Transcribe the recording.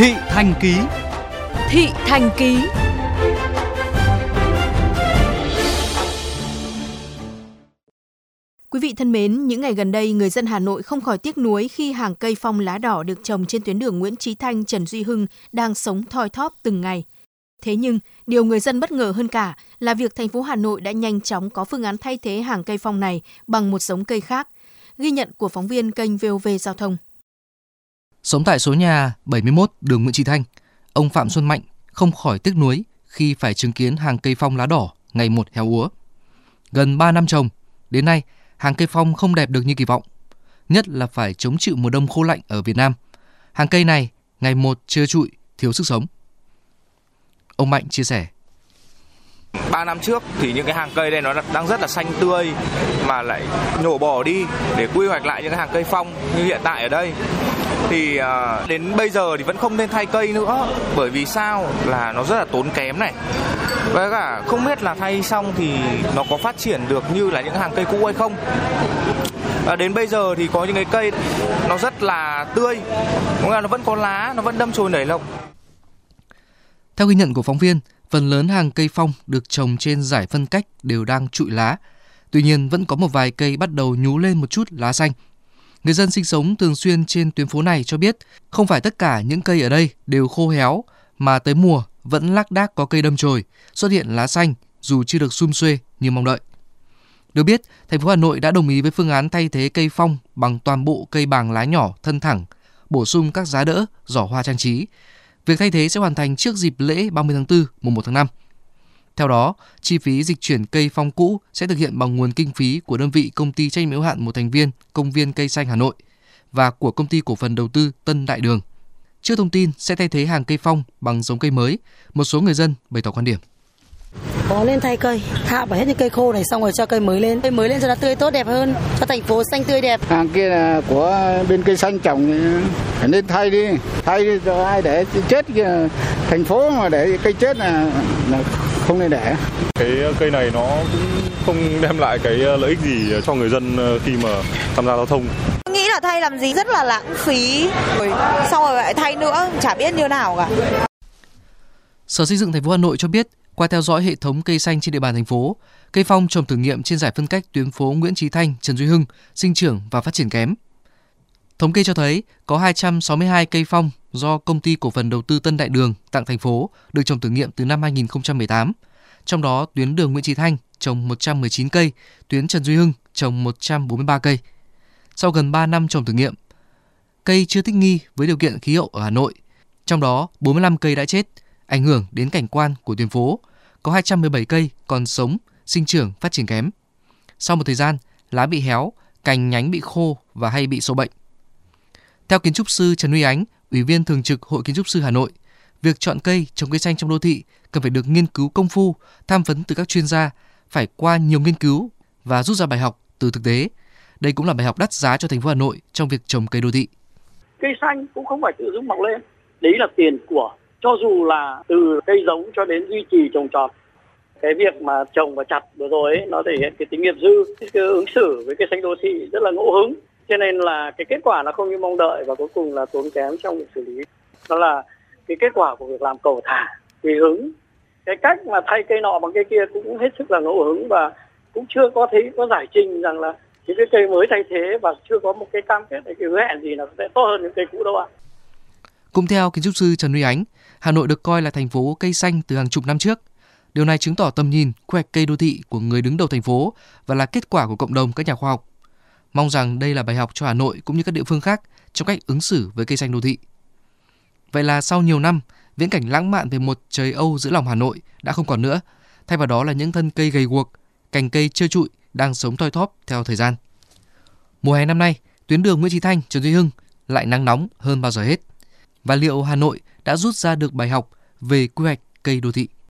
Thị Thành Ký Thị Thành Ký Quý vị thân mến, những ngày gần đây, người dân Hà Nội không khỏi tiếc nuối khi hàng cây phong lá đỏ được trồng trên tuyến đường Nguyễn Trí Thanh, Trần Duy Hưng đang sống thoi thóp từng ngày. Thế nhưng, điều người dân bất ngờ hơn cả là việc thành phố Hà Nội đã nhanh chóng có phương án thay thế hàng cây phong này bằng một giống cây khác. Ghi nhận của phóng viên kênh VOV Giao thông. Sống tại số nhà 71 đường Nguyễn Trí Thanh, ông Phạm Xuân Mạnh không khỏi tiếc nuối khi phải chứng kiến hàng cây phong lá đỏ ngày một héo úa. Gần 3 năm trồng, đến nay hàng cây phong không đẹp được như kỳ vọng, nhất là phải chống chịu mùa đông khô lạnh ở Việt Nam. Hàng cây này ngày một trơ trụi, thiếu sức sống. Ông Mạnh chia sẻ. 3 năm trước thì những cái hàng cây đây nó đang rất là xanh tươi mà lại nhổ bỏ đi để quy hoạch lại những cái hàng cây phong như hiện tại ở đây. Thì à, đến bây giờ thì vẫn không nên thay cây nữa bởi vì sao? Là nó rất là tốn kém này. Với cả không biết là thay xong thì nó có phát triển được như là những hàng cây cũ hay không. À, đến bây giờ thì có những cái cây nó rất là tươi. Nghĩa là nó vẫn có lá nó vẫn đâm chồi nảy lộc. Theo ghi nhận của phóng viên phần lớn hàng cây phong được trồng trên giải phân cách đều đang trụi lá tuy nhiên vẫn có một vài cây bắt đầu nhú lên một chút lá xanh Người dân sinh sống thường xuyên trên tuyến phố này cho biết không phải tất cả những cây ở đây đều khô héo mà tới mùa vẫn lác đác có cây đâm chồi, xuất hiện lá xanh dù chưa được sum xuê như mong đợi. Được biết, thành phố Hà Nội đã đồng ý với phương án thay thế cây phong bằng toàn bộ cây bàng lá nhỏ thân thẳng, bổ sung các giá đỡ, giỏ hoa trang trí. Việc thay thế sẽ hoàn thành trước dịp lễ 30 tháng 4, mùng 1 tháng 5. Theo đó, chi phí dịch chuyển cây phong cũ sẽ thực hiện bằng nguồn kinh phí của đơn vị công ty trách nhiệm hữu hạn một thành viên công viên cây xanh Hà Nội và của công ty cổ phần đầu tư Tân Đại Đường. Trước thông tin sẽ thay thế hàng cây phong bằng giống cây mới, một số người dân bày tỏ quan điểm. Có nên thay cây, hạ bỏ hết những cây khô này xong rồi cho cây mới lên. Cây mới lên cho nó tươi tốt đẹp hơn, cho thành phố xanh tươi đẹp. Hàng kia là của bên cây xanh trồng phải nên thay đi, thay đi cho ai để chết kìa. Thành phố mà để cây chết là, là không nên để. Cái cây này nó cũng không đem lại cái lợi ích gì cho người dân khi mà tham gia giao thông. Nghĩ là thay làm gì rất là lãng phí, rồi xong rồi lại thay nữa, chả biết như nào cả. Sở Xây dựng thành phố Hà Nội cho biết, qua theo dõi hệ thống cây xanh trên địa bàn thành phố, cây phong trồng thử nghiệm trên giải phân cách tuyến phố Nguyễn Trí Thanh, Trần Duy Hưng sinh trưởng và phát triển kém. Thống kê cho thấy có 262 cây phong do công ty cổ phần đầu tư Tân Đại Đường tặng thành phố được trồng thử nghiệm từ năm 2018. Trong đó tuyến đường Nguyễn Trí Thanh trồng 119 cây, tuyến Trần Duy Hưng trồng 143 cây. Sau gần 3 năm trồng thử nghiệm, cây chưa thích nghi với điều kiện khí hậu ở Hà Nội. Trong đó 45 cây đã chết, ảnh hưởng đến cảnh quan của tuyến phố. Có 217 cây còn sống, sinh trưởng phát triển kém. Sau một thời gian, lá bị héo, cành nhánh bị khô và hay bị sâu bệnh. Theo kiến trúc sư Trần Huy Ánh, Ủy viên thường trực Hội Kiến trúc sư Hà Nội, việc chọn cây trồng cây xanh trong đô thị cần phải được nghiên cứu công phu, tham vấn từ các chuyên gia, phải qua nhiều nghiên cứu và rút ra bài học từ thực tế. Đây cũng là bài học đắt giá cho thành phố Hà Nội trong việc trồng cây đô thị. Cây xanh cũng không phải tự dưng mọc lên, đấy là tiền của cho dù là từ cây giống cho đến duy trì trồng trọt cái việc mà trồng và chặt vừa rồi ấy, nó thể hiện cái tính nghiệp dư cái ứng xử với cây xanh đô thị rất là ngẫu hứng. Cho nên là cái kết quả nó không như mong đợi và cuối cùng là tốn kém trong việc xử lý. Đó là cái kết quả của việc làm cầu thả tùy hứng. Cái cách mà thay cây nọ bằng cây kia cũng hết sức là ngẫu hứng và cũng chưa có thấy có giải trình rằng là những cái cây mới thay thế và chưa có một cái cam kết hay cái hứa hẹn gì là sẽ tốt hơn những cây cũ đâu ạ. Cũng theo kiến trúc sư Trần Huy Ánh, Hà Nội được coi là thành phố cây xanh từ hàng chục năm trước. Điều này chứng tỏ tầm nhìn, quy hoạch cây đô thị của người đứng đầu thành phố và là kết quả của cộng đồng các nhà khoa học. Mong rằng đây là bài học cho Hà Nội cũng như các địa phương khác trong cách ứng xử với cây xanh đô thị. Vậy là sau nhiều năm, viễn cảnh lãng mạn về một trời Âu giữa lòng Hà Nội đã không còn nữa. Thay vào đó là những thân cây gầy guộc, cành cây trơ trụi đang sống thoi thóp theo thời gian. Mùa hè năm nay, tuyến đường Nguyễn Trí Thanh, Trần Duy Hưng lại nắng nóng hơn bao giờ hết. Và liệu Hà Nội đã rút ra được bài học về quy hoạch cây đô thị?